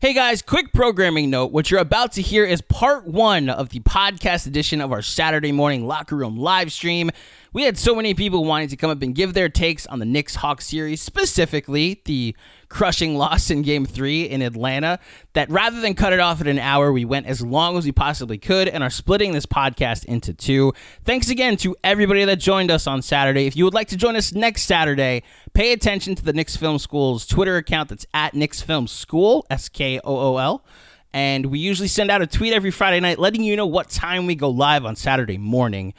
Hey guys, quick programming note. What you're about to hear is part one of the podcast edition of our Saturday morning locker room live stream. We had so many people wanting to come up and give their takes on the Knicks Hawks series, specifically the crushing loss in game three in Atlanta, that rather than cut it off at an hour, we went as long as we possibly could and are splitting this podcast into two. Thanks again to everybody that joined us on Saturday. If you would like to join us next Saturday, pay attention to the Knicks Film School's Twitter account that's at Knicks Film School, S K O O L. And we usually send out a tweet every Friday night letting you know what time we go live on Saturday morning.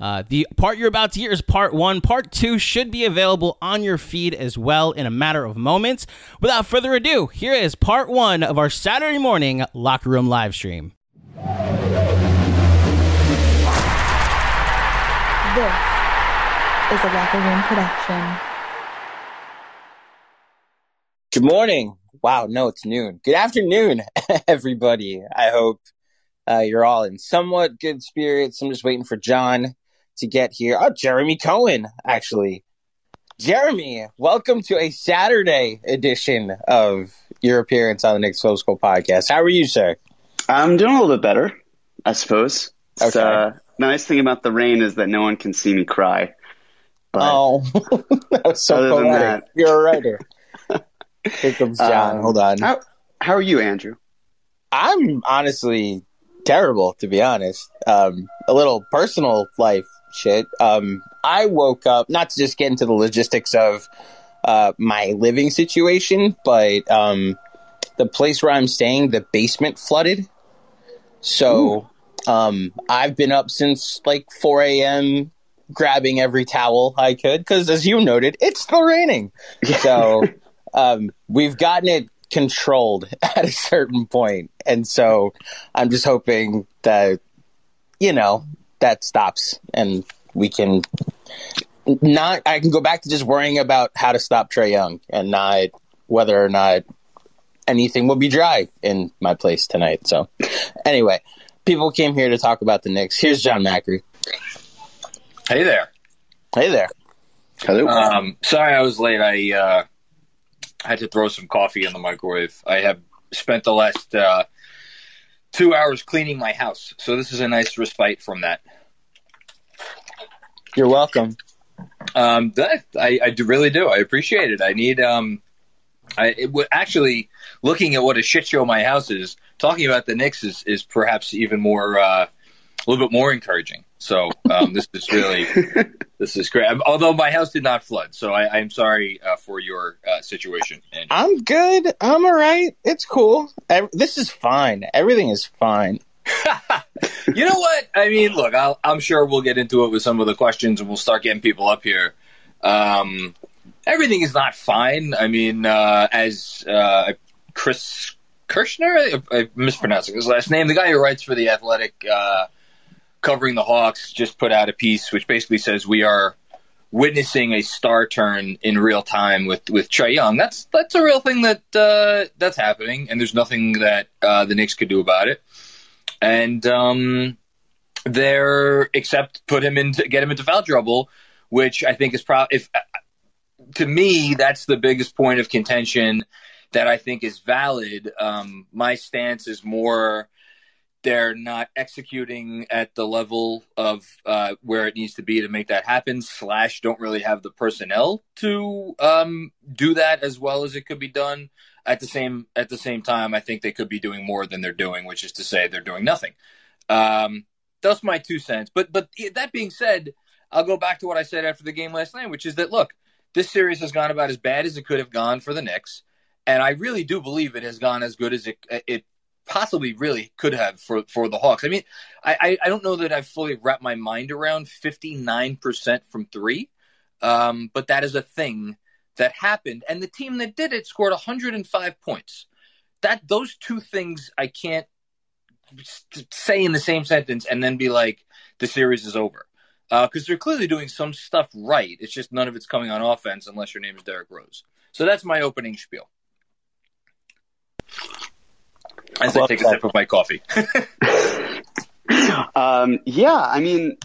Uh, the part you're about to hear is part one. Part two should be available on your feed as well in a matter of moments. Without further ado, here is part one of our Saturday morning locker room live stream. This is a locker room production. Good morning. Wow, no, it's noon. Good afternoon, everybody. I hope uh, you're all in somewhat good spirits. I'm just waiting for John to get here. Oh, Jeremy Cohen, actually. Jeremy, welcome to a Saturday edition of your appearance on the Knicks Film School podcast. How are you, sir? I'm doing a little bit better, I suppose. Okay. uh, the nice thing about the rain is that no one can see me cry. But oh, that was so Other than that- You're a writer. Here comes John. um, Hold on. How, how are you, Andrew? I'm honestly terrible, to be honest. Um, a little personal life shit. Um, I woke up, not to just get into the logistics of uh, my living situation, but um, the place where I'm staying, the basement flooded. So um, I've been up since like 4 a.m. grabbing every towel I could because, as you noted, it's still raining. So um, we've gotten it controlled at a certain point, and so I'm just hoping that you know that stops and we can not. I can go back to just worrying about how to stop Trae Young and not whether or not anything will be dry in my place tonight. So anyway, people came here to talk about the Knicks. Here's John Macri. Hey there. Hey there. Hello. Um, sorry I was late. I uh, had to throw some coffee in the microwave. I have spent the last uh, two hours cleaning my house, so this is a nice respite from that. You're welcome. Um, that I, I do really do. I appreciate it. I need. Um, I it, w- actually looking at what a shit show my house is. Talking about the Knicks is, is perhaps even more uh, a little bit more encouraging. So um, this is really this is great. Although my house did not flood, so I, I'm sorry uh, for your uh, situation. And I'm good. I'm all right. It's cool. Ev- this is fine. Everything is fine. you know what? I mean, look, I'll, I'm sure we'll get into it with some of the questions, and we'll start getting people up here. Um, everything is not fine. I mean, uh, as uh, Chris Kirschner, I, I'm mispronouncing his last name, the guy who writes for the Athletic, uh, covering the Hawks, just put out a piece which basically says we are witnessing a star turn in real time with with Trae Young. That's that's a real thing that uh, that's happening, and there's nothing that uh, the Knicks could do about it. And um, they're except put him into get him into foul trouble, which I think is probably if to me that's the biggest point of contention that I think is valid. Um, my stance is more they're not executing at the level of uh, where it needs to be to make that happen. Slash, don't really have the personnel to um, do that as well as it could be done. At the same at the same time, I think they could be doing more than they're doing, which is to say they're doing nothing. Um, that's my two cents. But but that being said, I'll go back to what I said after the game last night, which is that look, this series has gone about as bad as it could have gone for the Knicks, and I really do believe it has gone as good as it it possibly really could have for for the Hawks. I mean, I I don't know that I've fully wrapped my mind around fifty nine percent from three, um, but that is a thing that happened, and the team that did it scored one hundred and five points. That those two things I can't say in the same sentence and then be like the series is over because uh, they're clearly doing some stuff right. It's just none of it's coming on offense unless your name is Derrick Rose. So that's my opening spiel. As I take a sip of my coffee. um, yeah, I mean,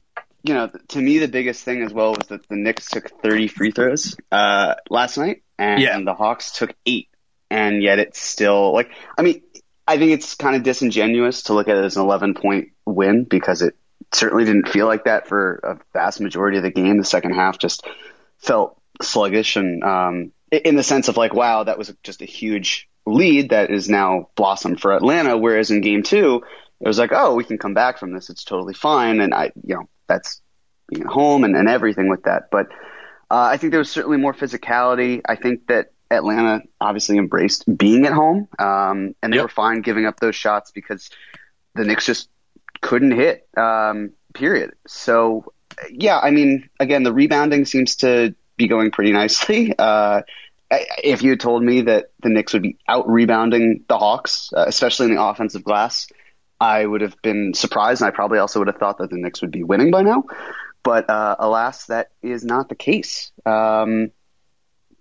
you know, to me, the biggest thing as well was that the Knicks took 30 free throws uh, last night, and yeah. the Hawks took eight, and yet it's still like, I mean, I think it's kind of disingenuous to look at it as an 11 point win because it certainly didn't feel like that for a vast majority of the game. The second half just felt sluggish and um, in the sense of like, wow, that was just a huge lead that is now blossomed for Atlanta. Whereas in game two, it was like, oh, we can come back from this. It's totally fine. And I, you know, that's being at home and, and everything with that. But uh, I think there was certainly more physicality. I think that Atlanta obviously embraced being at home, um, and they yep. were fine giving up those shots because the Knicks just couldn't hit. Um, period. So, yeah, I mean, again, the rebounding seems to be going pretty nicely. Uh, if you had told me that the Knicks would be out rebounding the Hawks, uh, especially in the offensive glass, I would have been surprised, and I probably also would have thought that the Knicks would be winning by now. But uh, alas, that is not the case. Um,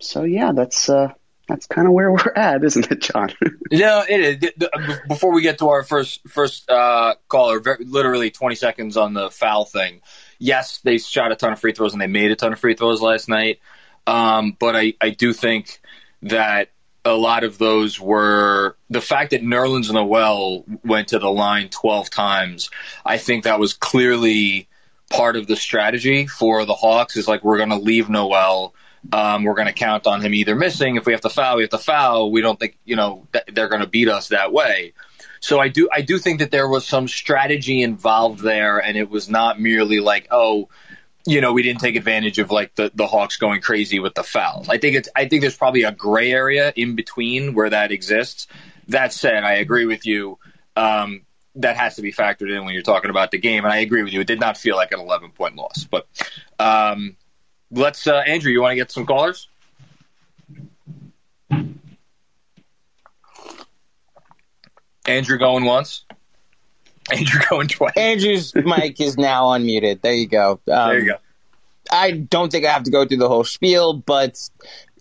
so yeah, that's uh, that's kind of where we're at, isn't it, John? no, it is. Before we get to our first first uh, caller, very, literally twenty seconds on the foul thing. Yes, they shot a ton of free throws and they made a ton of free throws last night. Um, but I, I do think that a lot of those were the fact that Nerlens Noel went to the line 12 times. I think that was clearly part of the strategy for the Hawks is like, we're going to leave Noel um, we're going to count on him either missing. If we have to foul, we have to foul. We don't think you know they're going to beat us that way. So I do I do think that there was some strategy involved there, and it was not merely like oh, you know, we didn't take advantage of like the, the Hawks going crazy with the fouls. I think it's I think there's probably a gray area in between where that exists. That said, I agree with you. Um, that has to be factored in when you're talking about the game, and I agree with you. It did not feel like an 11 point loss, but um, let's uh, Andrew. You want to get some callers? Andrew going once. Andrew going twice. Andrew's mic is now unmuted. There you go. Um, there you go. I don't think I have to go through the whole spiel, but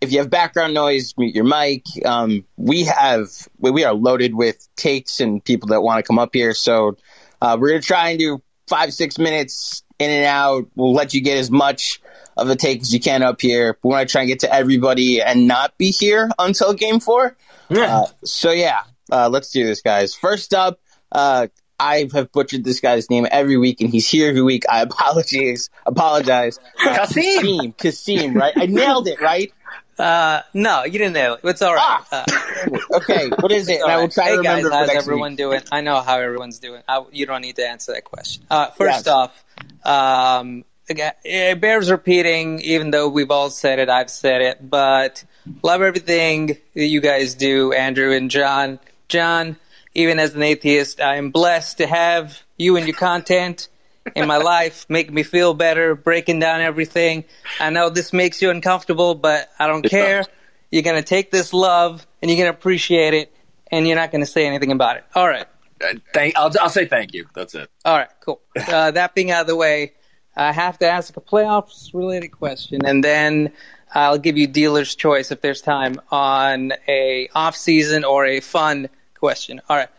if you have background noise, mute your mic. Um, we have we are loaded with takes and people that want to come up here, so uh, we're gonna try and do five six minutes in and out. We'll let you get as much of a take as you can up here. We want to try and get to everybody and not be here until game four. Yeah. Uh, so yeah, uh, let's do this, guys. First up, uh, I have butchered this guy's name every week, and he's here every week. I apologize. Apologize. Kasim. Kasim. Right? I nailed it. Right? Uh, no, you didn't nail it. It's all right. Ah. Uh, okay, what is it? I will try hey to remember guys, how's everyone week. doing? I know how everyone's doing. I, you don't need to answer that question. Uh, first yes. off, um, again, it bears repeating, even though we've all said it, I've said it, but love everything that you guys do, Andrew and John. John, even as an atheist, I am blessed to have you and your content. in my life, make me feel better, breaking down everything. I know this makes you uncomfortable, but I don't It's care. not. You're going to take this love and you're going to appreciate it and you're not going to say anything about it. All right. Uh, thank. I'll, I'll say thank you. That's it. All right, cool. Uh, that being out of the way, I have to ask a playoffs related question, and then I'll give you dealer's choice if there's time on a off season or a fun question. All right,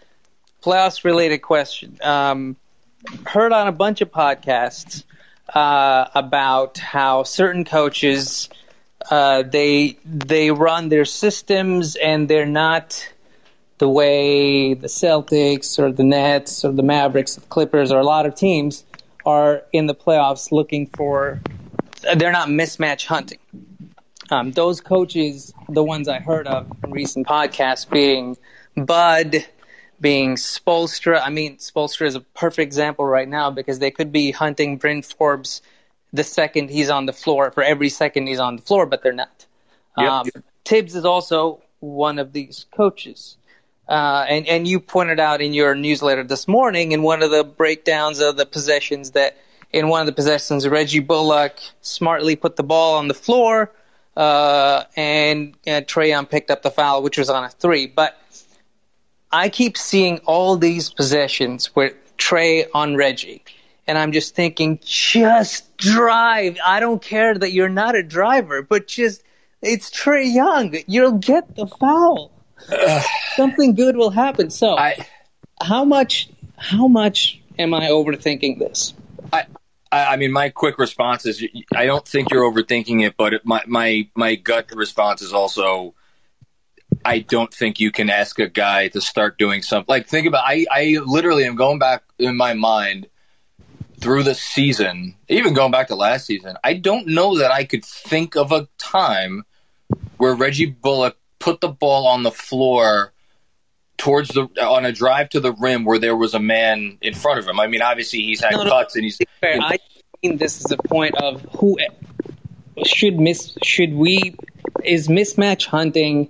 playoffs related question. Um, heard on a bunch of podcasts uh, about how certain coaches uh, they they run their systems and they're not the way the Celtics or the Nets or the Mavericks, the Clippers, or a lot of teams are in the playoffs looking for. They're not mismatch hunting. Um, those coaches, the ones I heard of in recent podcasts, being Bud, being Spoelstra. I mean, Spoelstra is a perfect example right now because they could be hunting Bryn Forbes the second he's on the floor for every second he's on the floor, but they're not. Yep. Um, Thibs is also one of these coaches. Uh, and, and you pointed out in your newsletter this morning in one of the breakdowns of the possessions that in one of the possessions, Reggie Bullock smartly put the ball on the floor, uh, and uh, Trae Young picked up the foul, which was on a three. But I keep seeing all these possessions with Trae on Reggie. And I'm just thinking, just drive. I don't care that you're not a driver, but just, it's Trae Young. You'll get the foul. Something good will happen. So, I, how much, how much am I overthinking this? I, I mean, my quick response is I don't think you're overthinking it, but my my my gut response is also I don't think you can ask a guy to start doing something. Like think about I I literally am going back in my mind through the season, even going back to last season. I don't know that I could think of a time where Reggie Bullock put the ball on the floor towards the on a drive to the rim where there was a man in front of him. I mean, obviously he's had No, no. cuts and he's Fair. I mean, this is a point of who should miss. Should we? Is mismatch hunting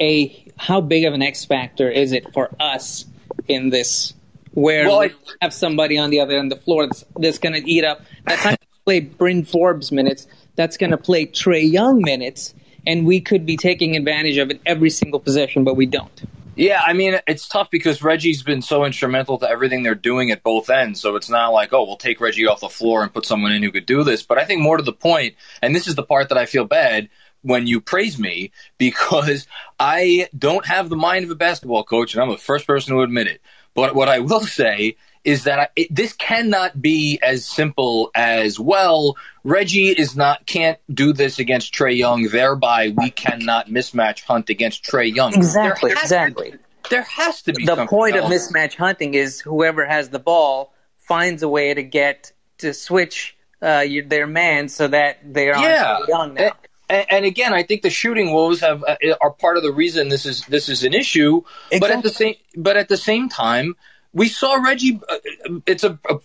a how big of an X factor is it for us in this? Where Well, we I- have somebody on the other end of the floor that's, that's going to eat up. That's not going to play Bryn Forbes minutes. That's going to play Trae Young minutes, and we could be taking advantage of it every single possession, but we don't. Yeah, I mean, it's tough because Reggie's been so instrumental to everything they're doing at both ends. So it's not like, oh, we'll take Reggie off the floor and put someone in who could do this. But I think more to the point, and this is the part that I feel bad when you praise me because I don't have the mind of a basketball coach, and I'm the first person to admit it. But what I will say is that I, it, this cannot be as simple as well. Reggie is not can't do this against Trae Young, thereby we cannot mismatch hunt against Trae Young. Exactly, There exactly. There has to be the point of mismatch hunting is whoever has the ball finds a way to get to switch uh, your, their man so that they are Yeah. young now. And, and again, I think the shooting woes have uh, are part of the reason this is this is an issue. But at the same but at the same time, we saw Reggie. Uh, it's a, a,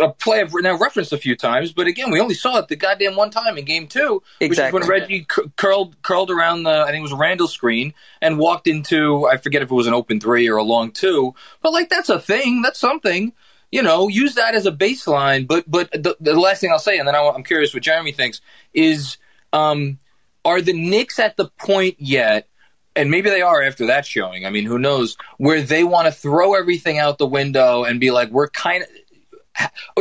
a play I've now referenced a few times, but again, we only saw it the goddamn one time in game two, Exactly. which is when Reggie cu- curled curled around the I think it was Randle screen and walked into I forget if it was an open three or a long two, but like that's a thing, that's something. You know, use that as a baseline. But but the, the last thing I'll say, and then I, I'm curious what Jeremy thinks, is um, are the Knicks at the point yet? And maybe they are after that showing. I mean, who knows? Where they want to throw everything out the window and be like, we're kind of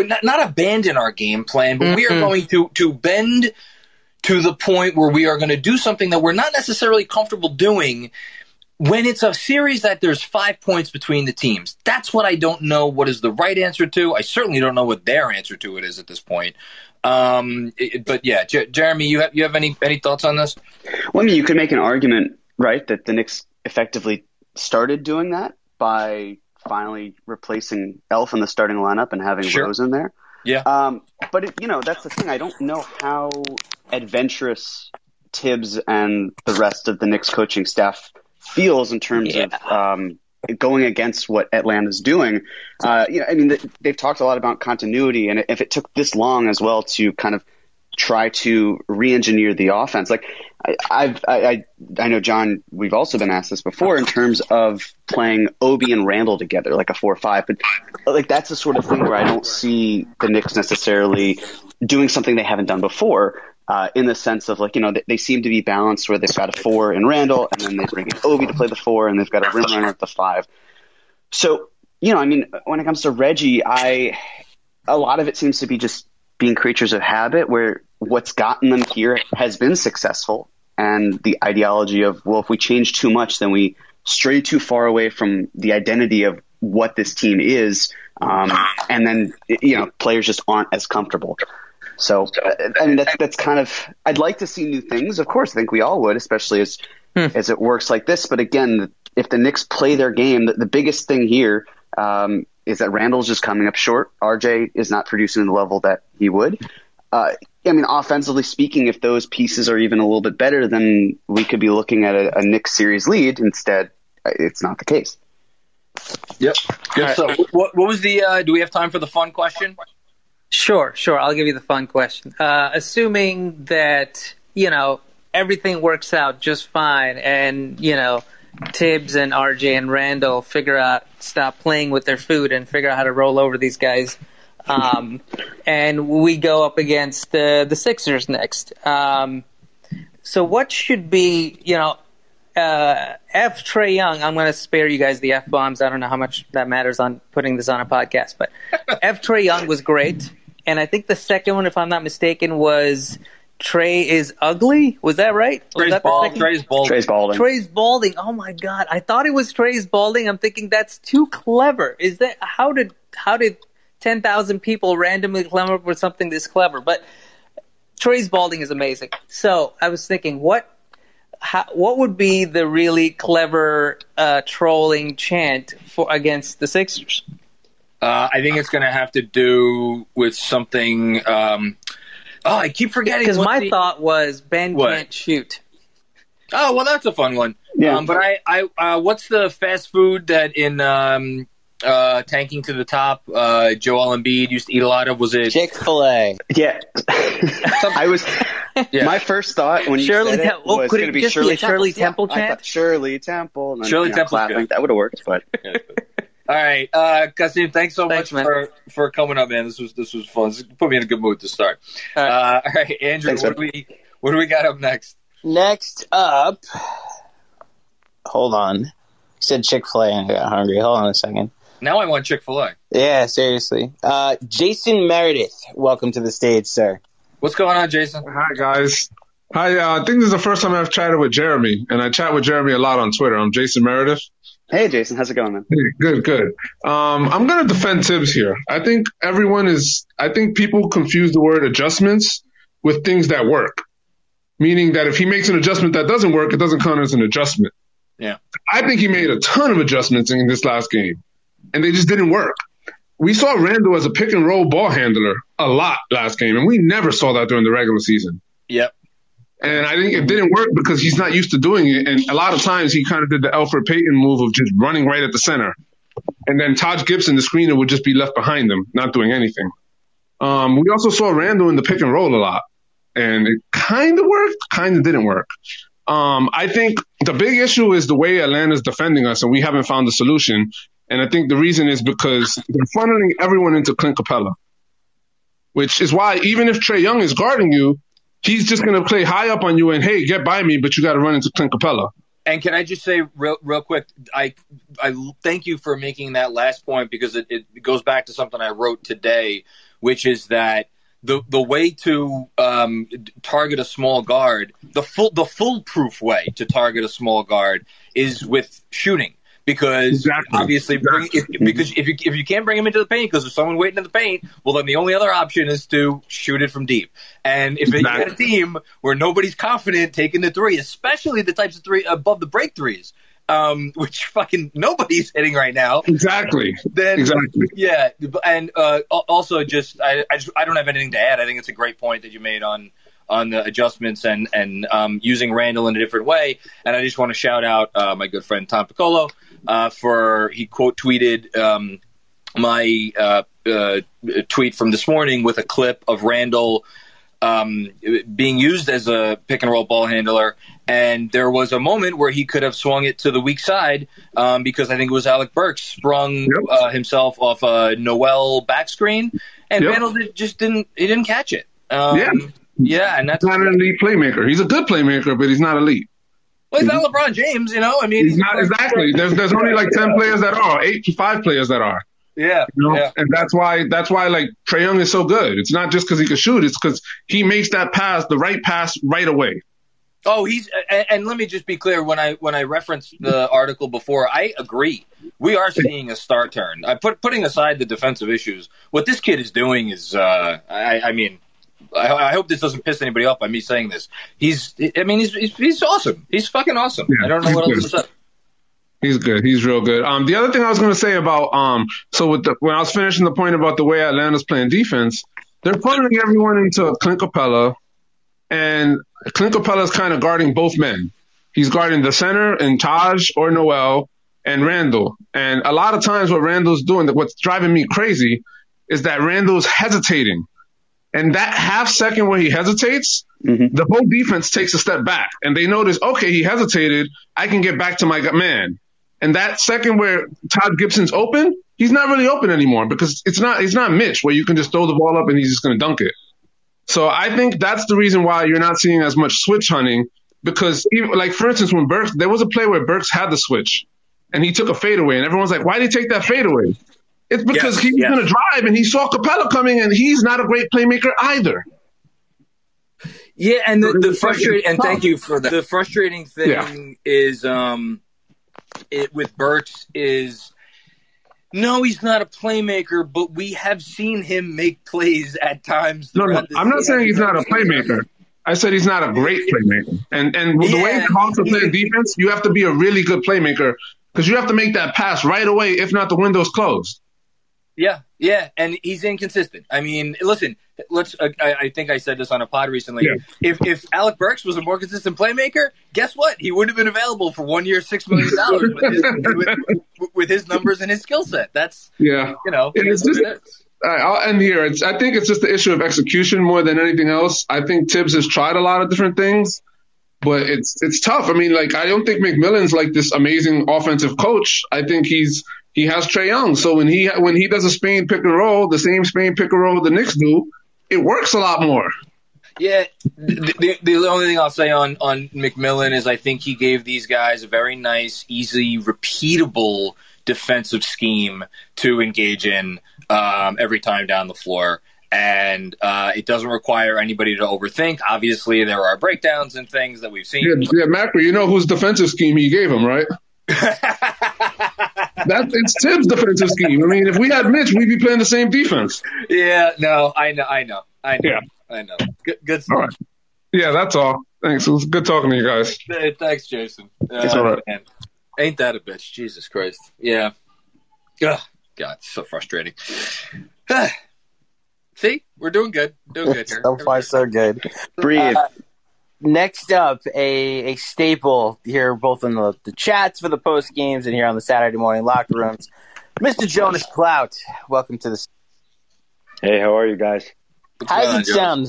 not, not abandon our game plan, but we are Mhm. going to to bend to the point where we are going to do something that we're not necessarily comfortable doing when it's a series that there's five points between the teams. That's what I don't know what is the right answer to. I certainly don't know what their answer to it is at this point. Um, it- but yeah, J- Jeremy, you have you have any any thoughts on this? Well, I mean, you could make an argument, right, that the Knicks effectively started doing that by finally replacing Elf in the starting lineup and having Sure. Rose in there. Yeah. Um, but it, you know, that's the thing. I don't know how adventurous Thibs and the rest of the Knicks coaching staff feels in terms of um, going against what Atlanta's doing. Uh, you know, I mean, they've talked a lot about continuity, and if it took this long as well to kind of try to re-engineer the offense, like I, I've, I, I, know, John, we've also been asked this before in terms of playing Obi and Randle together, like a 4 5. But like that's the sort of thing where I don't see the Knicks necessarily doing something they haven't done before. Uh, in the sense of like you know they, they, seem to be balanced where they've got a four in Randle and then they bring in Obi to play the four and they've got a rim runner at the five. So you know I mean when it comes to Reggie, I a lot of it seems to be just being creatures of habit where what's gotten them here has been successful and the ideology of well if we change too much then we stray too far away from the identity of what this team is um, and then you know players just aren't as comfortable so, I mean, that's that's kind of. I'd like to see new things. Of course, I think we all would, especially as hmm. as it works like this. But again, if the Knicks play their game, the, the biggest thing here um, is that Randle's just coming up short. RJ is not producing the level that he would. Uh, I mean, offensively speaking, if those pieces are even a little bit better, then we could be looking at a, a Knicks series lead. Instead, it's not the case. Yep. Good. Right. So, what, what was the? Uh, do we have time for the fun question? Sure, sure. I'll give you the fun question. Uh, assuming that, you know, everything works out just fine and, you know, Thibs and RJ and Randle figure out, stop playing with their food and figure out how to roll over these guys. Um, and we go up against the, the Sixers next. Um, so what should be, you know, uh, F Trae Young, I'm going to spare you guys the F bombs. I don't know how much that matters on putting this on a podcast, but F Trae Young was great and I think the second one, if I'm not mistaken, was Trey is ugly. Was that right? Was Trae's, that bald, Trae's balding. Trae's balding. Trae's balding. Oh my god! I thought it was Trey's balding. I'm thinking that's too clever. Is that how did how did ten thousand people randomly come up with something this clever? But Trey's balding is amazing. So I was thinking, what how, what would be the really clever uh, trolling chant for against the Sixers? Uh, I think it's going to have to do with something. Um, oh, I keep forgetting. Because my the, thought was Ben what? can't shoot. Oh well, that's a fun one. Yeah. Um, but I, I, uh, what's the fast food that in um, uh, tanking to the top? Uh, Joel Embiid used to eat a lot of. Was it Chick Fil A? Yeah. I was. Yeah. My first thought when you Shirley said it oh, going to be Shirley, Shirley Temple. Yeah. Shirley Temple. And, Shirley you know, Temple. That would have worked, but. All right, uh, Kasim, thanks so thanks, much man. for, for coming up, man. This was this was fun. This put me in a good mood to start. All right, uh, all right Andrew, thanks, what do we what do we got up next? Next up, hold on. You said Chick Fil A, and I got hungry. Hold on a second. Now I want Chick Fil A. Yeah, seriously. Uh, Jason Meredith, welcome to the stage, sir. What's going on, Jason? Hi, guys. Hi, uh, I think this is the first time I've chatted with Jeremy, and I chat with Jeremy a lot on Twitter. I'm Jason Meredith. Hey, Jason, how's it going, man? Hey, good, good. Um, I'm going to defend Thibs here. I think everyone is, I think people confuse the word adjustments with things that work. Meaning that if he makes an adjustment that doesn't work, it doesn't count as an adjustment. Yeah. I think he made a ton of adjustments in this last game, and they just didn't work. We saw Randle as a pick and roll ball handler a lot last game, and we never saw that during the regular season. Yep. And I think it didn't work because he's not used to doing it. And a lot of times he kind of did the Elfrid Payton move of just running right at the center. And then Taj Gibson, the screener, would just be left behind him, not doing anything. Um, we also saw Randle in the pick and roll a lot. And it kind of worked, kind of didn't work. Um, I think the big issue is the way Atlanta's defending us, and we haven't found a solution. And I think the reason is because they're funneling everyone into Clint Capela, which is why even if Trae Young is guarding you, he's just going to play high up on you and hey, get by me, but you got to run into Clint Capela. And can I just say real, real quick, I I thank you for making that last point because it, it goes back to something I wrote today, which is that the the way to um, target a small guard, the full the foolproof way to target a small guard is with shooting because exactly. obviously exactly. Bring, if, because if you if you can't bring him into the paint because there's someone waiting in the paint, well then the only other option is to shoot it from deep. And if exactly. you got a team where nobody's confident taking the three, especially the types of three above the break threes, um, which fucking nobody's hitting right now. Exactly. Then exactly. Yeah, and uh, also just I I, just I don't have anything to add. I think it's a great point that you made on on the adjustments and and um, using Randle in a different way. And I just want to shout out uh, my good friend Tom Piccolo uh, for he quote tweeted um, my uh, uh tweet from this morning with a clip of Randle um, being used as a pick and roll ball handler. And there was a moment where he could have swung it to the weak side um, because I think it was Alec Burks sprung yep. uh, himself off a Noel back screen, and yep. Randle just didn't he didn't catch it. Um, yeah, yeah, and that's not an elite playmaker. He's a good playmaker, but he's not elite. Well, he's not LeBron James, you know. I mean, he's, not exactly. There's there's only like ten players that are, eight to five players that are. Yeah, you know? yeah. and that's why that's why like Trae Young is so good. It's not just because he can shoot; it's because he makes that pass, the right pass, right away. Oh, he's and, and, let me just be clear when I when I referenced the article before, I agree. We are seeing a star turn. I put putting aside the defensive issues, what this kid is doing is, uh, I, I mean, I, I, hope this doesn't piss anybody off by me saying this. He's, I mean, he's he's, he's awesome. He's fucking awesome. Yeah, I don't know what else to say. He's good. He's real good. Um, the other thing I was going to say about um, so with the when I was finishing the point about the way Atlanta's playing defense, they're putting everyone into Clint Capela, and Clint Capela is kind of guarding both men. He's guarding the center and Taj or Noel and Randle. And a lot of times, what Randle's doing, what's driving me crazy, is that Randle's hesitating. And that half second where he hesitates, mm-hmm. the whole defense takes a step back and they notice, okay, he hesitated. I can get back to my man. And that second where Taj Gibson's open, he's not really open anymore because it's not, it's not Mitch where you can just throw the ball up and he's just going to dunk it. So I think that's the reason why you're not seeing as much switch hunting because even, like, for instance, when Burks, there was a play where Burks had the switch and he took a fadeaway and everyone's like, why did he take that fadeaway? It's because yes, he's yes. going to drive and he saw Capela coming and he's not a great playmaker either. Yeah, and the, the frustrating and thank you for that. The frustrating thing yeah. is um it with Burks is no, he's not a playmaker, but we have seen him make plays at times. No, no, I'm not saying he's not a playmaker. I said he's not a great playmaker. And and yeah, the way the Hawks are playing defense, you have to be a really good playmaker because you have to make that pass right away. If not, the window's closed. Yeah, yeah, and he's inconsistent. I mean, listen, let's. Uh, I, I, think I said this on a pod recently. Yeah. If if Alec Burks was a more consistent playmaker, guess what? He would have been available for one year, six million dollars with, his, with, with his numbers and his skill set. That's yeah, you know, it's just, it I'll end here. It's, I think it's just the issue of execution more than anything else. I think Thibs has tried a lot of different things, but it's it's tough. I mean, like I don't think McMillan's like this amazing offensive coach. I think he's he has Trae Young. So when he when he does a Spain pick and roll, the same Spain pick and roll the Knicks do, it works a lot more. Yeah, the, the, the, only thing I'll say on on McMillan is I think he gave these guys a very nice, easy, repeatable defensive scheme to engage in um, every time down the floor. And uh, it doesn't require anybody to overthink. Obviously, there are breakdowns and things that we've seen. Yeah, yeah Macri, you know whose defensive scheme he gave him, right? That it's Thibs' defensive scheme. I mean, if we had Mitch, we'd be playing the same defense. Yeah, no, I know, I know, I know, yeah. I know. Good, good stuff. All right. Yeah, that's all. Thanks. It was good talking to you guys. Hey, thanks, Jason. Uh, it's all right. Man. Ain't that a bitch? Jesus Christ. Yeah. Ugh. God, so frustrating. See, we're doing good. Doing good here. so far, so good. Breathe. Uh, next up, a, a staple here, both in the, the chats for the post games and here on the Saturday morning locker rooms. Mr. Jonas Clout, welcome to the. Hey, how are you guys? How does it sound?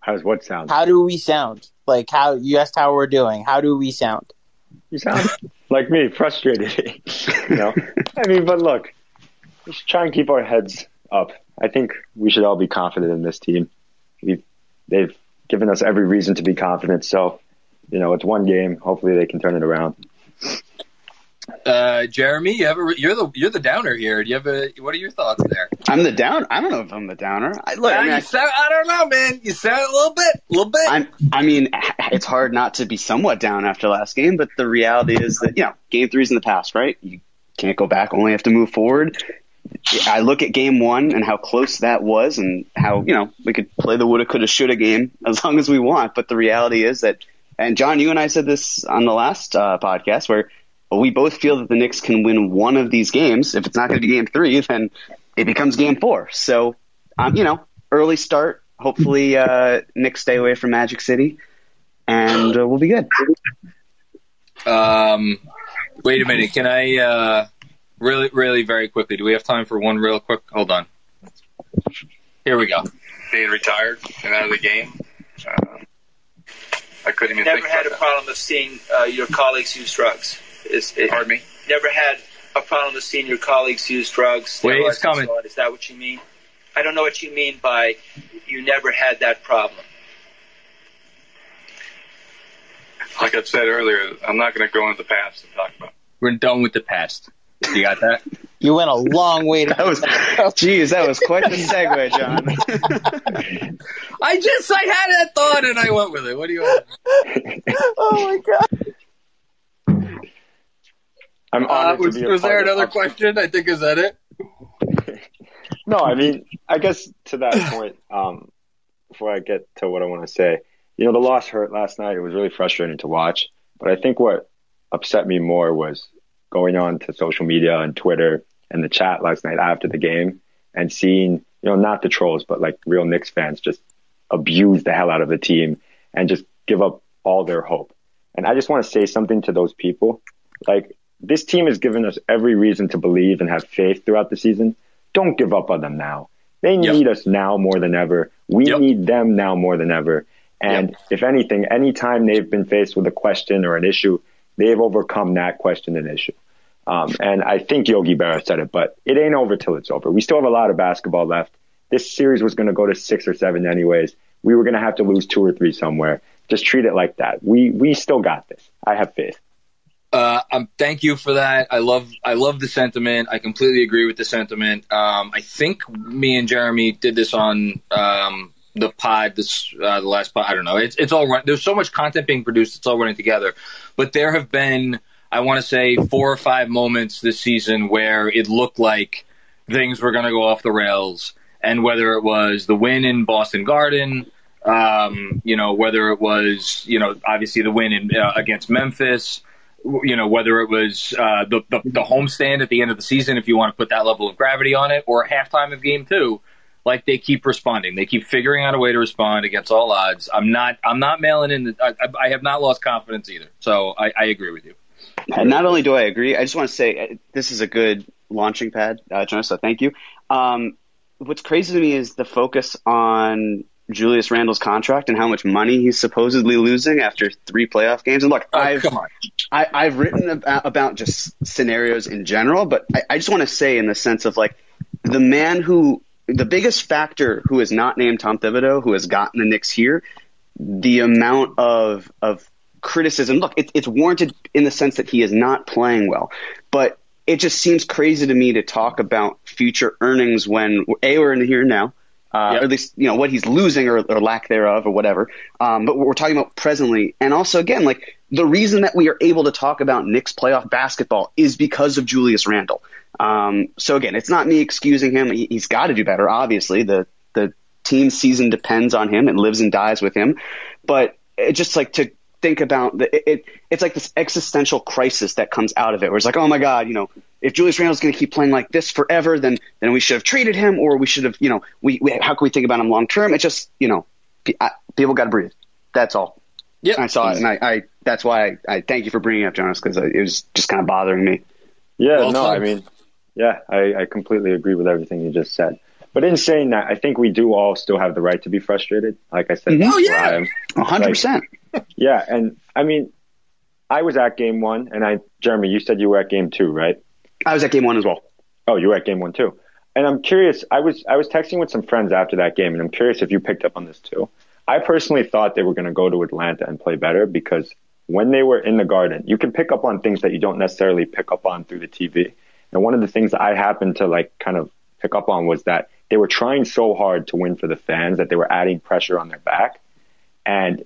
How's what sound? How do we sound? Like how you asked how we're doing. How do we sound? You sound like me, frustrated. you know, I mean, but look, we should try and keep our heads up. I think we should all be confident in this team. We've they've given us every reason to be confident. So, you know, it's one game. Hopefully, they can turn it around. Uh, Jeremy, you have a, you're the you're the downer here. Do you have a what are your thoughts there? I'm the down. I don't know if I'm the downer. I, look, I, mean, I, sound, I don't know, man. You sound a little bit, a little bit. I'm, I mean, it's hard not to be somewhat down after last game, but the reality is that you know, game three's in the past, right? You can't go back. Only have to move forward. I look at game one and how close that was and how, you know, we could play the woulda, coulda, shoulda game as long as we want. But the reality is that, and John, you and I said this on the last uh, podcast where we both feel that the Knicks can win one of these games. If it's not going to be game three, then it becomes game four. So, um, you know, early start. Hopefully, uh, Knicks stay away from Magic City and uh, we'll be good. Um, wait a minute. Can I, uh, Really, really, very quickly. Do we have time for one real quick? Hold on. Here we go. Being retired and out of the game. Uh, I couldn't even never think had about a problem of seeing uh, your colleagues use drugs. Is it, Pardon me? Never had a problem of seeing your colleagues use drugs. Wait, it's coming. and so. Is that what you mean? I don't know what you mean by you never had that problem. Like I said earlier, I'm not going to go into the past and talk about We're done with the past. You got that? You went a long way to That was, geez, that was quite the segue, John. I just I had that thought and I went with it. What do you want? Oh my god. I'm Uh, honored was to be a was there another question? I think is that it? No, I mean, I guess to that point, um, before I get to what I want to say, you know, the loss hurt last night. It was really frustrating to watch. But I think what upset me more was going on to social media and Twitter and the chat last night after the game and seeing, you know, not the trolls, but like real Knicks fans just abuse the hell out of the team and just give up all their hope. And I just want to say something to those people. Like, this team has given us every reason to believe and have faith throughout the season. Don't give up on them now. They need us now more than ever. We need them now more than ever. And if anything, anytime they've been faced with a question or an issue, they've overcome that question and issue. Um, and I think Yogi Berra said it, but it ain't over till it's over. We still have a lot of basketball left. This series was going to go to six or seven anyways. We were going to have to lose two or three somewhere. Just treat it like that. We we still got this. I have faith. Uh, um, thank you for that. I love I love the sentiment. I completely agree with the sentiment. Um, I think me and Jeremy did this on um, the pod, this uh, the last pod. I don't know. It's it's all run. There's so much content being produced. It's all running together. But there have been, I want to say, four or five moments this season where it looked like things were going to go off the rails. And whether it was the win in Boston Garden, um, you know, whether it was, you know, obviously the win in, uh, against Memphis, you know, whether it was uh, the, the the homestand at the end of the season, if you want to put that level of gravity on it, or halftime of game two, like they keep responding, they keep figuring out a way to respond against all odds. I'm not I'm not mailing in. The, I, I have not lost confidence either, so I, I agree with you. And not only do I agree, I just want to say uh, this is a good launching pad, uh, Jonas. So thank you. Um, what's crazy to me is the focus on Julius Randle's contract and how much money he's supposedly losing after three playoff games. And look, I've come on. I, I've written about, about just scenarios in general, but I, I just want to say in the sense of like the man who the biggest factor who is not named Tom Thibodeau, who has gotten the Knicks here, the amount of of criticism. Look, it, it's warranted in the sense that he is not playing well, but it just seems crazy to me to talk about future earnings when a we're in the here and now. Uh, or at least you know what he's losing or, or lack thereof or whatever. Um, but we're talking about presently, and also again, like the reason that we are able to talk about Knicks playoff basketball is because of Julius Randle. Um, so again, it's not me excusing him. He, he's got to do better. Obviously, the the team season depends on him. It lives and dies with him. But it just like to think about the, it, it, it's like this existential crisis that comes out of it, where it's like, oh my god, you know, if Julius Randle's going to keep playing like this forever, then then we should have traded him, or we should have, you know, we, we how can we think about him long term? It's just, you know, I, people got to breathe. That's all. Yeah, I saw it, and I, I that's why I, I thank you for bringing it up, Jonas, because it was just kind of bothering me. Yeah, Well no, said. I mean, yeah, I, I completely agree with everything you just said. But in saying that, I think we do all still have the right to be frustrated. Like I said, Mhm. Oh, yeah. where I am. A hundred percent. Yeah, and I mean, I was at game one, and I, Jeremy, you said you were at game two, right? I was at game one as well. Oh, you were at game one too. And I'm curious. I was I was texting with some friends after that game, and I'm curious if you picked up on this too. I personally thought they were going to go to Atlanta and play better because when they were in the Garden, you can pick up on things that you don't necessarily pick up on through the TV. And one of the things that I happened to like kind of pick up on was that they were trying so hard to win for the fans that they were adding pressure on their back. And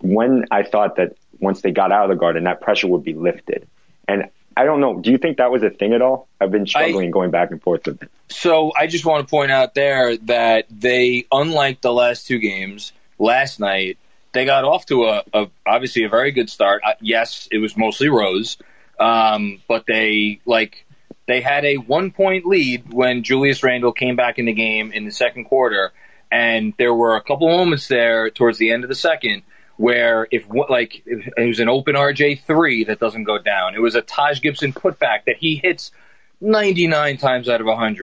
when I thought that once they got out of the Garden, that pressure would be lifted. And I don't know. Do you think that was a thing at all? I've been struggling going back and forth with it. So I just want to point out there that they, unlike the last two games, last night they got off to a, a obviously a very good start. Uh, yes, it was mostly Rose, um, but they like they had a one point lead when Julius Randle came back in the game in the second quarter, and there were a couple moments there towards the end of the second where if like it was an open RJ three that doesn't go down, it was a Taj Gibson putback that he hits ninety nine times out of hundred.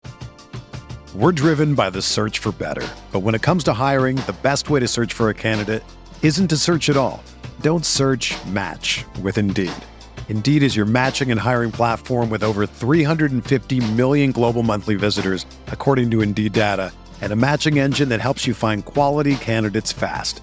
We're driven by the search for better. But when it comes to hiring, the best way to search for a candidate isn't to search at all. Don't search match with Indeed. Indeed is your matching and hiring platform with over 350 million global monthly visitors, according to Indeed data, and a matching engine that helps you find quality candidates fast.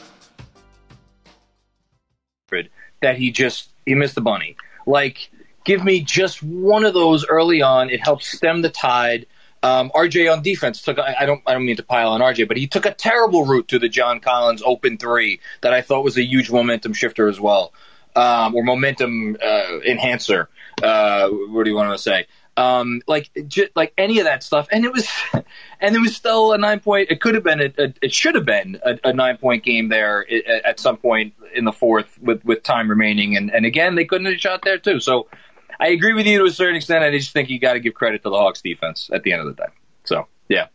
That he just, he missed the bunny. Like, give me just one of those early on. It helps stem the tide. Um, RJ on defense took. I don't. I don't mean to pile on RJ, but he took a terrible route to the John Collins open three that I thought was a huge momentum shifter as well, um, or momentum uh, enhancer. Uh, what do you want to say? Um, like j- like any of that stuff, and it was, and it was still a nine point. It could have been. A, a, it should have been a, a nine point game there at, at some point in the fourth with with time remaining, and and again they couldn't have shot there too. So I agree with you to a certain extent. I just think you got to give credit to the Hawks defense at the end of the day. So yeah,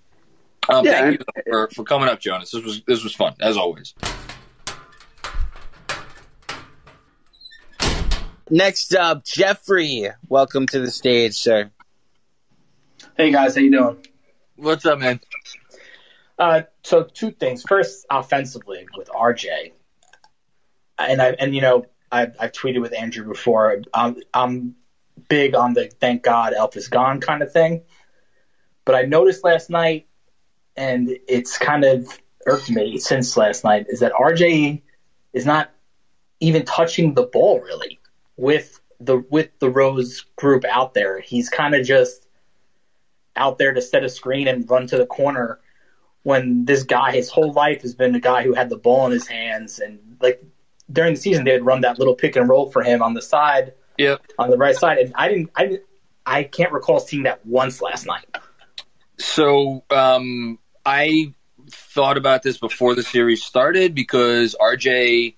um, Yeah, thank you for, for coming up, Jonas. This was this was fun as always. Next up, Jeffrey. Welcome to the stage, sir. Hey guys, how you doing? What's up, man? Uh, so two things. First, offensively with RJ, and I and you know I I've tweeted with Andrew before. I'm I'm big on the thank God Elf is gone kind of thing, but I noticed last night, and it's kind of irked me since last night is that RJ is not even touching the ball really with the with the Rose group out there. He's kind of just out there to set a screen and run to the corner when this guy his whole life has been a guy who had the ball in his hands and like during the season they'd run that little pick and roll for him on the side Yep. on the right side and I didn't I didn't, I can't recall seeing that once last night. So um, I thought about this before the series started because RJ,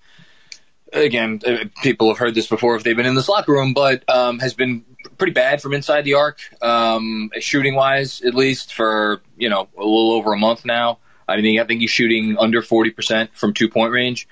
again, uh, people have heard this before if they've been in this locker room, but um, has been pretty bad from inside the arc, um, shooting wise, at least for you know a little over a month now. I think I think he's shooting under forty percent from two point range,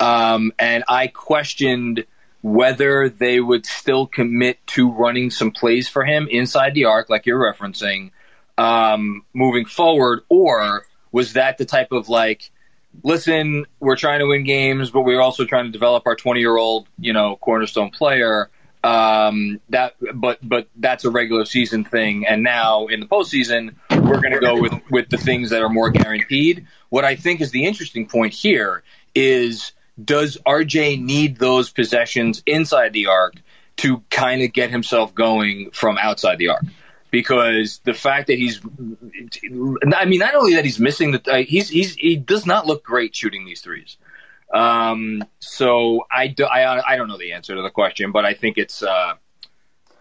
um, and I questioned whether they would still commit to running some plays for him inside the arc, like you're referencing, um, moving forward, or was that the type of like, listen, we're trying to win games, but we're also trying to develop our 20 year old, you know, cornerstone player. Um, that, but, but that's a regular season thing. And now in the postseason, we're going to go with, with the things that are more guaranteed. What I think is the interesting point here is, does RJ need those possessions inside the arc to kind of get himself going from outside the arc? Because the fact that he's, I mean, not only that he's missing the, uh, he's he's he does not look great shooting these threes. Um, so I, do, I I don't know the answer to the question, but I think it's uh,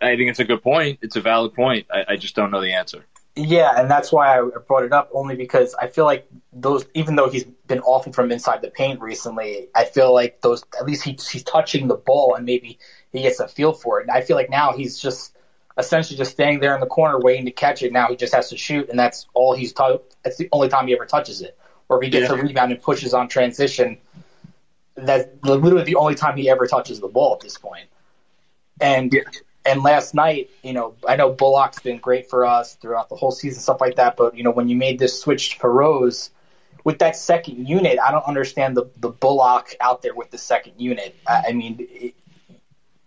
I think it's a good point. It's a valid point. I, I just don't know the answer. Yeah, and that's why I brought it up only because I feel like those, even though he's been awful from inside the paint recently, I feel like those at least he, he's touching the ball and maybe he gets a feel for it. And I feel like now he's just essentially just standing there in the corner waiting to catch it. Now he just has to shoot, and that's all he's. T- that's the only time he ever touches it. Or if he gets Yeah. a rebound and pushes on transition, that's literally the only time he ever touches the ball at this point. And and last night, you know, I know Bullock's been great for us throughout the whole season, stuff like that. But you know, when you made this switch to Rose with that second unit, I don't understand the the Bullock out there with the second unit. I, I mean, it,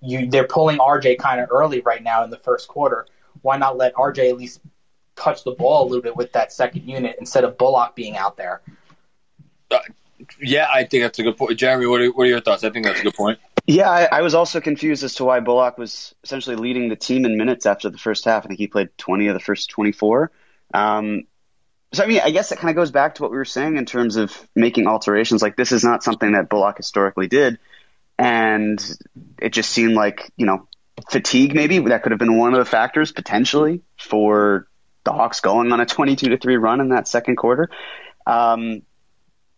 you they're pulling RJ kind of early right now in the first quarter. Why not let RJ at least touch the ball a little bit with that second unit instead of Bullock being out there? Yeah, I think that's a good point. Jeremy, what are, what are your thoughts? I think that's a good point. Yeah, I, I, was also confused as to why Bullock was essentially leading the team in minutes after the first half. I think he played 20 of the first 24. Um, so, I mean, I guess it kind of goes back to what we were saying in terms of making alterations. Like, this is not something that Bullock historically did. And it just seemed like, you know, fatigue maybe that could have been one of the factors potentially for the Hawks going on a 22 to 3 run in that second quarter. Um,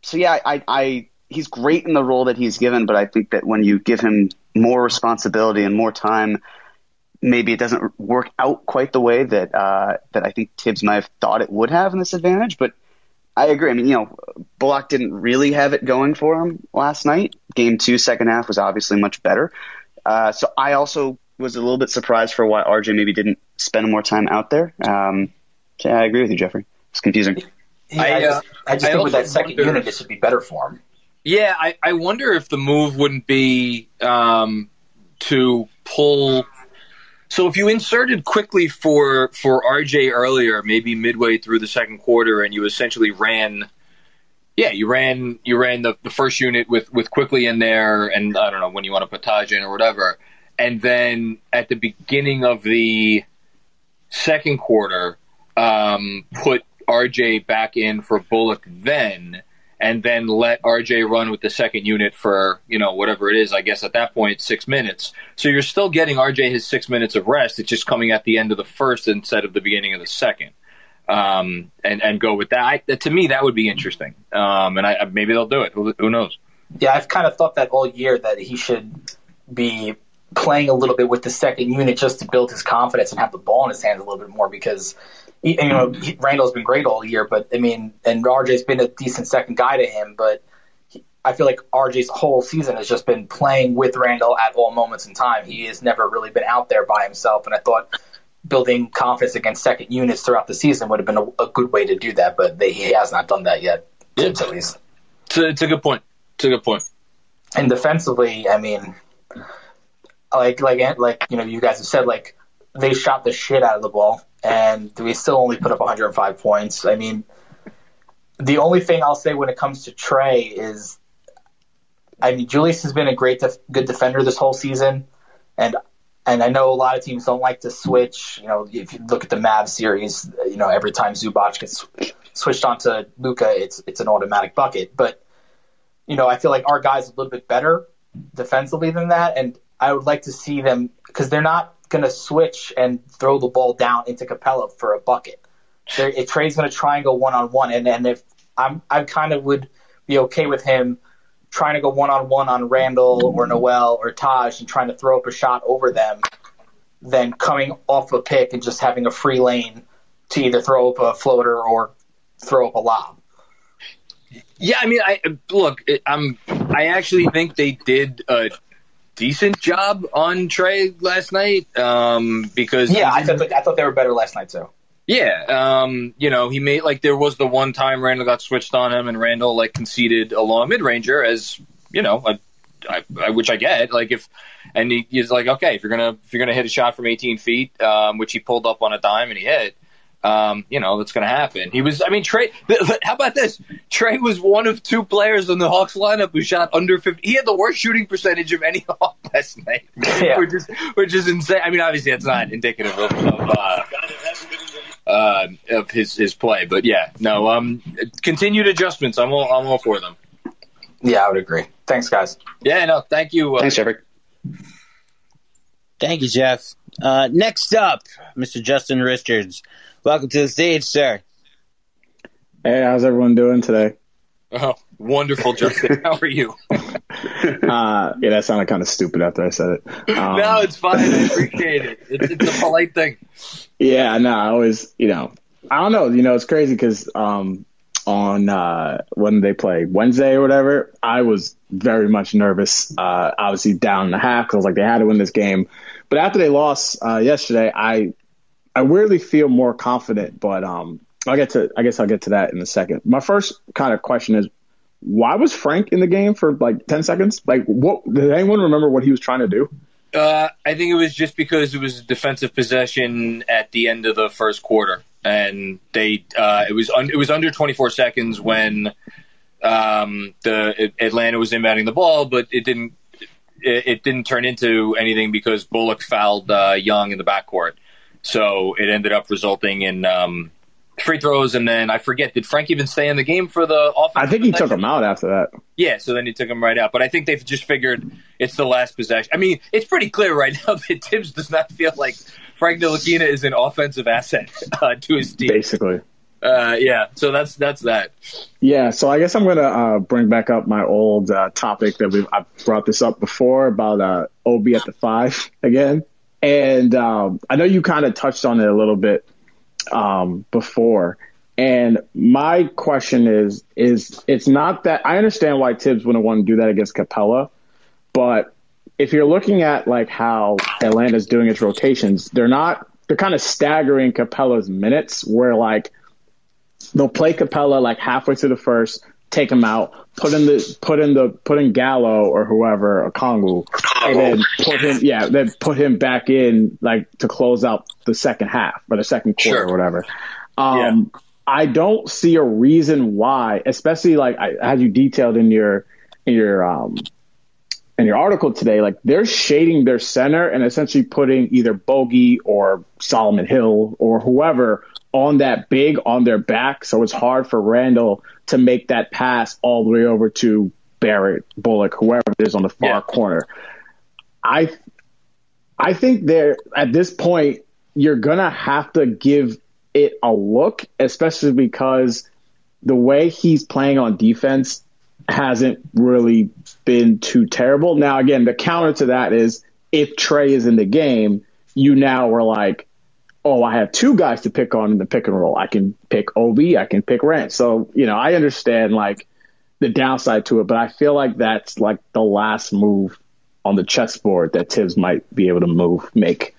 so, yeah, I, I he's great in the role that he's given, but I think that when you give him more responsibility and more time, maybe it doesn't work out quite the way that uh, that I think Thibs might have thought it would have in this advantage. But I agree. I mean, you know, Bullock didn't really have it going for him last night. Game two, second half was obviously much better. Uh, so I also was a little bit surprised for why RJ maybe didn't spend more time out there. Um, so yeah, I agree with you, Jeffrey. It's confusing. Yeah, I, just, I just I think with that second wonder, unit, it should be better for him. Yeah, I, I wonder if the move wouldn't be um, to pull. So if you inserted Quickley for for RJ earlier, maybe midway through the second quarter, and you essentially ran, yeah, you ran you ran the, the first unit with with Quickley in there, and I don't know when you want to put Taj in or whatever, and then at the beginning of the second quarter, um, put RJ back in for Bullock then and then let RJ run with the second unit for, you know, whatever it is, I guess at that point, six minutes. So you're still getting RJ his six minutes of rest. It's just coming at the end of the first instead of the beginning of the second. Um, and, and go with that. I, to me, that would be interesting. Um, and I, maybe they'll do it. Who, who knows? Yeah, I've kind of thought that all year that he should be playing a little bit with the second unit just to build his confidence and have the ball in his hands a little bit more because you know, Randle's been great all year, but I mean, and RJ's been a decent second guy to him, but he, I feel like RJ's whole season has just been playing with Randle at all moments in time. He has never really been out there by himself, and I thought building confidence against second units throughout the season would have been a, a good way to do that, but they, he has not done that yet, yeah. at least. It's a, it's a good point. It's a good point. And defensively, I mean, like like like you know, you guys have said like they shot the shit out of the ball and we still only put up 105 points. I mean, the only thing I'll say when it comes to Trae is, I mean, Julius has been a great, def- good defender this whole season, and and I know a lot of teams don't like to switch. You know, if you look at the Mavs series, you know, every time Zubac gets switched onto Luka, it's it's an automatic bucket. But you know, I feel like our guys a little bit better defensively than that, and I would like to see them because they're not going to switch and throw the ball down into Capela for a bucket. They're, Trae's going to try and go one on one, and and if I'm I kind of would be okay with him trying to go one on one on Randle or Noel or Taj and trying to throw up a shot over them, than coming off a pick and just having a free lane to either throw up a floater or throw up a lob. Yeah, I mean, I look, I'm. I actually think they did a decent job on Trae last night um, because yeah, I thought I thought they were better last night too. Yeah, um, you know, he made like there was the one time Randle got switched on him, and Randle like conceded a long mid ranger as you know, a, I, I, which I get. Like if and he, he's like, okay, if you're gonna if you're gonna hit a shot from 18 feet, um, which he pulled up on a dime and he hit, um, you know, that's going to happen. He was, I mean, Trae. how about this? Trae was one of two players in the Hawks lineup who shot under 50. He had the worst shooting percentage of any Hawk last night, yeah. which, is, which is insane. I mean, obviously, that's not indicative of, of, uh, uh, of his, his play, but yeah, no, um, continued adjustments. I'm all, I'm all for them. Yeah, I would agree. Thanks, guys. Yeah, no, thank you. Uh, Thanks, Jeffrey. Thank you, Jeff. Uh, next up, Mr. Justin Richards. Welcome to the stage, sir. Hey, how's everyone doing today? Oh, wonderful, Justin. How are you? uh, yeah, that sounded kind of stupid after I said it. Um, no, it's fine. I appreciate it. It's, it's, a polite thing. Yeah, no, I always, you know, I don't know. You know, it's crazy because um, on uh, when they play Wednesday or whatever, I was very much nervous. Uh, obviously, down in the half because I was like, they had to win this game. But after they lost uh, yesterday, I I weirdly feel more confident, but um, I'll get to. I guess I'll get to that in a second. My first kind of question is, why was Frank in the game for like ten seconds? Like, what did anyone remember what he was trying to do? Uh, I think it was just because it was defensive possession at the end of the first quarter, and they uh, it was un- it was under 24 seconds when um, the Atlanta was inbounding the ball, but it didn't it, it didn't turn into anything because Bullock fouled uh, Young in the backcourt. So it ended up resulting in um, free throws, and then I forget. Did Frank even stay in the game for the offense? I think he took him out after that. Yeah, so then he took him right out. But I think they've just figured it's the last possession. I mean, it's pretty clear right now that Thibs does not feel like Frank Ntilikina is an offensive asset uh, to his team. Basically. Uh, yeah, so that's that's that. Yeah, so I guess I'm gonna uh, bring back up my old uh, topic that we've I brought this up before about uh, Obi at the five again, and um, I know you kind of touched on it a little bit um, before. And my question is, is it's not that I understand why Thibs wouldn't want to do that against Capela, but if you're looking at like how Atlanta's doing its rotations, they're not they're kind of staggering Capela's minutes where like they'll play Capela like halfway through the first, take him out, put in the put in the put in Gallo or whoever, or Kongu, and then put him yeah, then put him back in like to close out the second half or the second quarter Sure. or whatever. Um I don't see a reason why, especially like I had you detailed in your in your um in your article today, like they're shading their center and essentially putting either Bogey or Solomon Hill or whoever on that big on their back. So it's hard for Randle to make that pass all the way over to Barrett, Bullock, whoever it is on the far corner. I I think there at this point you're gonna have to give it a look, especially because the way he's playing on defense hasn't really been too terrible. Now, again, the counter to that is if Trae is in the game, you now are like, oh, I have two guys to pick on in the pick and roll. I can pick Obi, I can pick Rand. So, you know, I understand like the downside to it, but I feel like that's like the last move on the chessboard that Thibs might be able to move, make.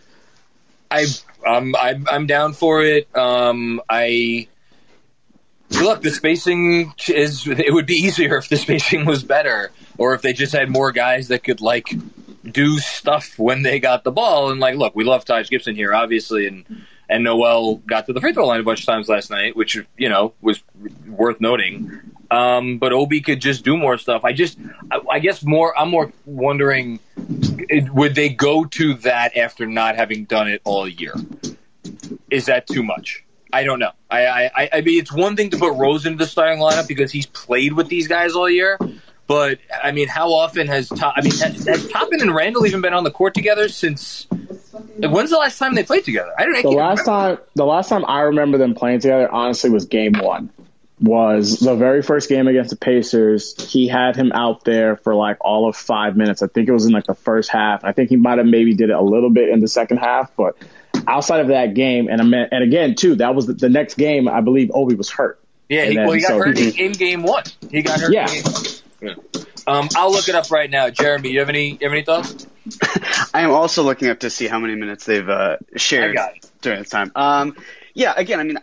I um I'm I'm down for it. Um I look the spacing is it would be easier if the spacing was better or if they just had more guys that could like do stuff when they got the ball and like look we love Taj Gibson here obviously and and Noel got to the free throw line a bunch of times last night which you know was worth noting um, but Obi could just do more stuff I just I, I guess more I'm more wondering would they go to that after not having done it all year is that too much? I don't know. I, I- I mean, it's one thing to put Rose into the starting lineup because he's played with these guys all year. But I mean, how often has Top, I mean has, has Toppin and Randle even been on the court together since? When's the last time they played together? I don't. I The last time, the last time I remember them playing together, honestly, was game one. Was the very first game against the Pacers. He had him out there for like all of five minutes. I think it was in like the first half. I think he might have maybe did it a little bit in the second half, but outside of that game, and and again too, that was the, the next game. I believe Obi was hurt. Yeah, he, And well, he got so hurt he- in, in game one. He got hurt. Yeah. In game one. Yeah. Um, I'll look it up right now. Jeremy, you have any? You have any thoughts? I am also looking up to see how many minutes they've uh, shared during this time. Um, yeah, again, I mean,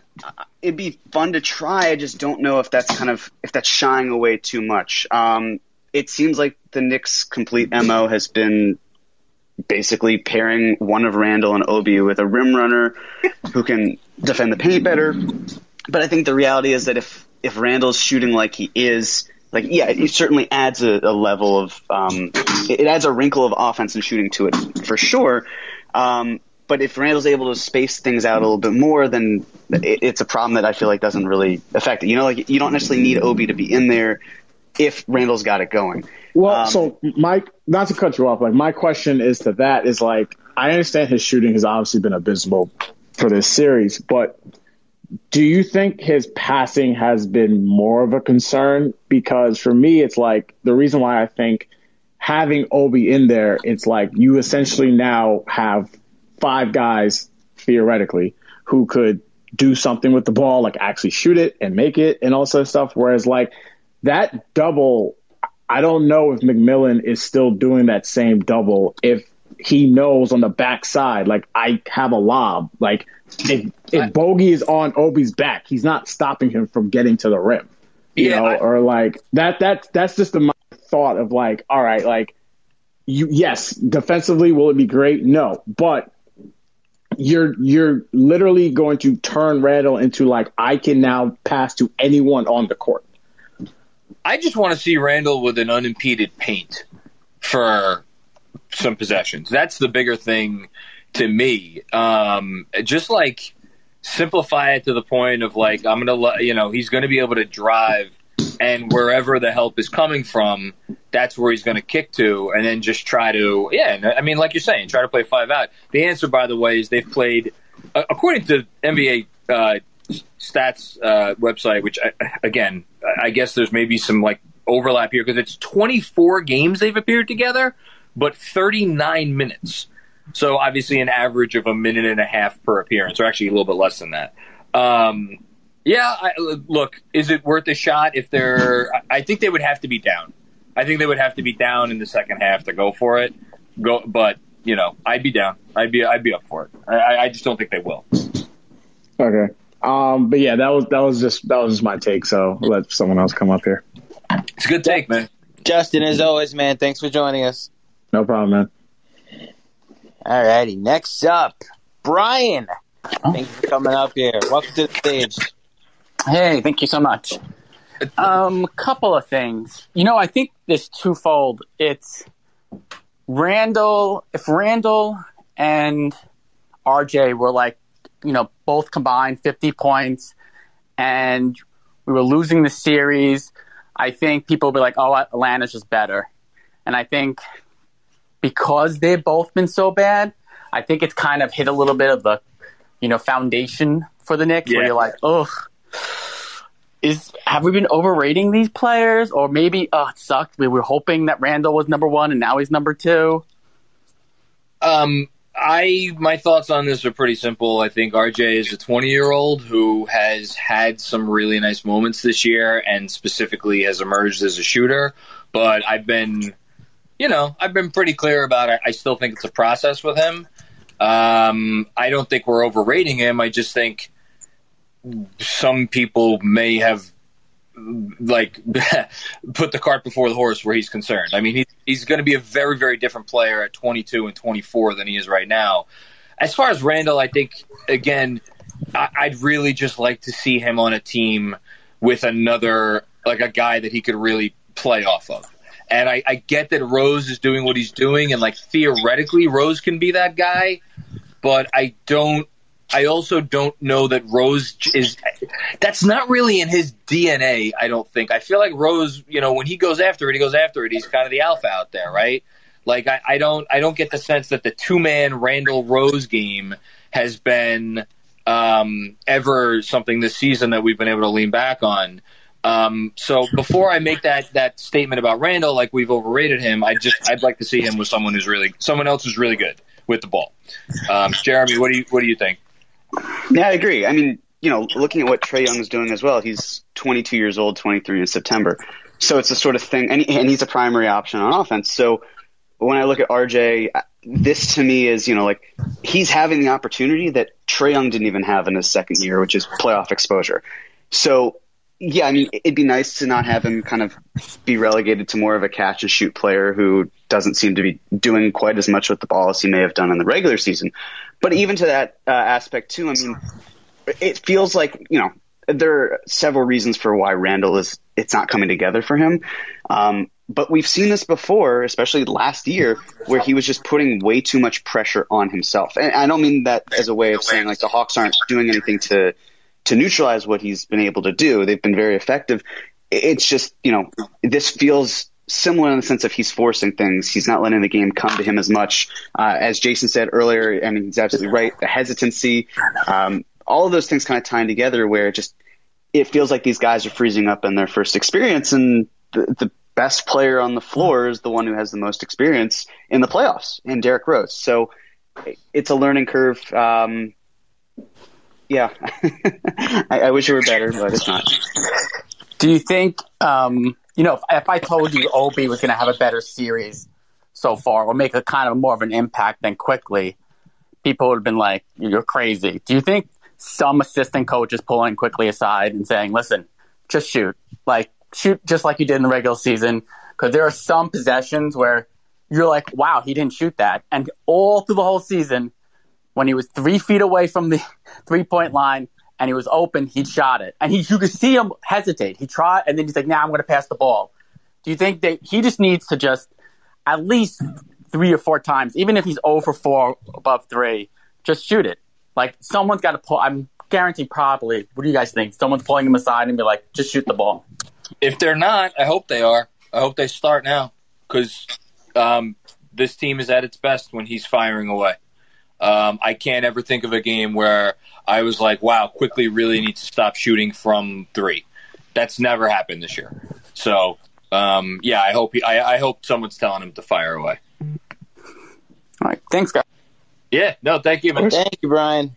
it'd be fun to try. I just don't know if that's kind of if that's shying away too much. Um, it seems like the Knicks' complete mo has been basically pairing one of Randle and Obi with a rim runner who can defend the paint better. But I think the reality is that if if Randle's shooting like he is, like yeah, it certainly adds a, a level of um, it, it adds a wrinkle of offense and shooting to it for sure. Um, but if Randle's able to space things out a little bit more, then it, it's a problem that I feel like doesn't really affect it. You know, like you don't necessarily need Obi to be in there if Randle's got it going. Well, Um, so Mike, not to cut you off, like my question is to that is like I understand his shooting has obviously been abysmal for this series, but do you think his passing has been more of a concern? Because for me, it's like the reason why I think having Obi in there, it's like you essentially now have five guys theoretically who could do something with the ball, like actually shoot it and make it and all sort of stuff. Whereas like that double, I don't know if McMillan is still doing that same double if he knows on the backside, like I have a lob. Like if if Bogey is on Obi's back, he's not stopping him from getting to the rim. You Yeah, know, I- or like that that that's just the thought of like, all right, like you yes, defensively will it be great? No. But you're you're literally going to turn Randle into like I can now pass to anyone on the court. I just want to see Randle with an unimpeded paint for some possessions. That's the bigger thing to me. Um, just like simplify it to the point of like I'm gonna you know he's to be able to drive and wherever the help is coming from, that's where he's to kick to, and then just try to, yeah. I mean, like you're saying, try to play five out. The answer, by the way, is they've played, uh, according to NBA uh, stats uh, website, which I, again, I guess there's maybe some like overlap here because it's 24 games they've appeared together, but 39 minutes. So obviously, an average of a minute and a half per appearance, or actually a little bit less than that. Um, yeah, I, look, is it worth a shot if they're? I think they would have to be down. I think they would have to be down in the second half to go for it. Go, but you know, I'd be down. I'd be, I'd be up for it. I, I just don't think they will. Okay. Um, but yeah, that was that was just that was just my take. So let someone else come up here. It's a good take, man. Justin, as always, man, thanks for joining us. No problem, man. All righty. Next up, Brian. Thanks for coming up here. Welcome to the stage. Hey, thank you so much. Um, couple of things. You know, I think this twofold. It's Randle. If Randle and RJ were like, you know, both combined 50 points, and we were losing the series, I think people would be like, "Oh, Atlanta's just better." And I think because they've both been so bad, I think it's kind of hit a little bit of the, you know, foundation for the Knicks, yeah. where you're like, "Ugh." is have we been overrating these players, or maybe oh it sucked. We were hoping that Randle was number one, and now he's number two. Um, I my thoughts on this are pretty simple. I think RJ is a 20 year old who has had some really nice moments this year, and specifically has emerged as a shooter. But I've been, you know, I've been pretty clear about it. I still think it's a process with him. Um, I don't think we're overrating him. I just think some people may have like put the cart before the horse where he's concerned. I mean, he, he's going to be a very, very different player at 22 and 24 than he is right now. As far as Randle, I think again, I, would really just like to see him on a team with another like a guy that he could really play off of. And I, I get that Rose is doing what he's doing, and like theoretically, Rose can be that guy, but I don't I also don't know that Rose is. That's not really in his DNA. I don't think. I feel like Rose, you know, when he goes after it, he goes after it. He's kind of the alpha out there, right? Like I, I don't, I don't get the sense that the two man Randle Rose game has been um, ever something this season that we've been able to lean back on. Um, so before I make that that statement about Randle, like we've overrated him, I just I'd like to see him with someone who's really someone else who's really good with the ball. Um, Jeremy, what do you what do you think? Yeah, I agree. I mean, you know, looking at what Trae Young is doing as well, he's 22 years old, 23 in September. So it's the sort of thing, and, and he's a primary option on offense. So when I look at RJ, this to me is, you know, like he's having the opportunity that Trae Young didn't even have in his second year, which is playoff exposure. So, yeah, I mean, it'd be nice to not have him kind of be relegated to more of a catch and shoot player who doesn't seem to be doing quite as much with the ball as he may have done in the regular season. But even to that uh, aspect too, I mean, it feels like you know there are several reasons for why Randle is it's not coming together for him. Um, but we've seen this before, especially last year, where he was just putting way too much pressure on himself. And I don't mean that as a way of saying like the Hawks aren't doing anything to to neutralize what he's been able to do. They've been very effective. It's just you know this feels similar in the sense of he's forcing things. He's not letting the game come to him as much. Uh, as Jason said earlier, I mean, he's absolutely right. The hesitancy, um, all of those things kind of tying together where it just, it feels like these guys are freezing up in their first experience and the, the best player on the floor is the one who has the most experience in the playoffs in Derrick Rose. So it's a learning curve. Um, yeah, I, I, wish it were better, but it's not. Do you think um, you know, if, if I told you Obi was going to have a better series so far or make a kind of more of an impact than Quickley, people would have been like, you're crazy. Do you think some assistant coach is pulling Quickley aside and saying, listen, just shoot, like shoot just like you did in the regular season? Because there are some possessions where you're like, wow, he didn't shoot that. And all through the whole season, when he was three feet away from the three point line, and he was open, he shot it. And he, you could see him hesitate. He tried, and then he's like, now nah, I'm going to pass the ball. Do you think that he just needs to just at least three or four times, even if he's over 4 above three, just shoot it. Like someone's got to pull. I'm guaranteed probably. What do you guys think? Someone's pulling him aside and be like, just shoot the ball. If they're not, I hope they are. I hope they start now because um, this team is at its best when he's firing away. Um, I can't ever think of a game where I was like, wow, Quickley really need to stop shooting from three. That's never happened this year. So, um, yeah, I hope he, I, I hope someone's telling him to fire away. All right. Thanks, guys. Yeah. No, thank you, man. Thank you, Brian.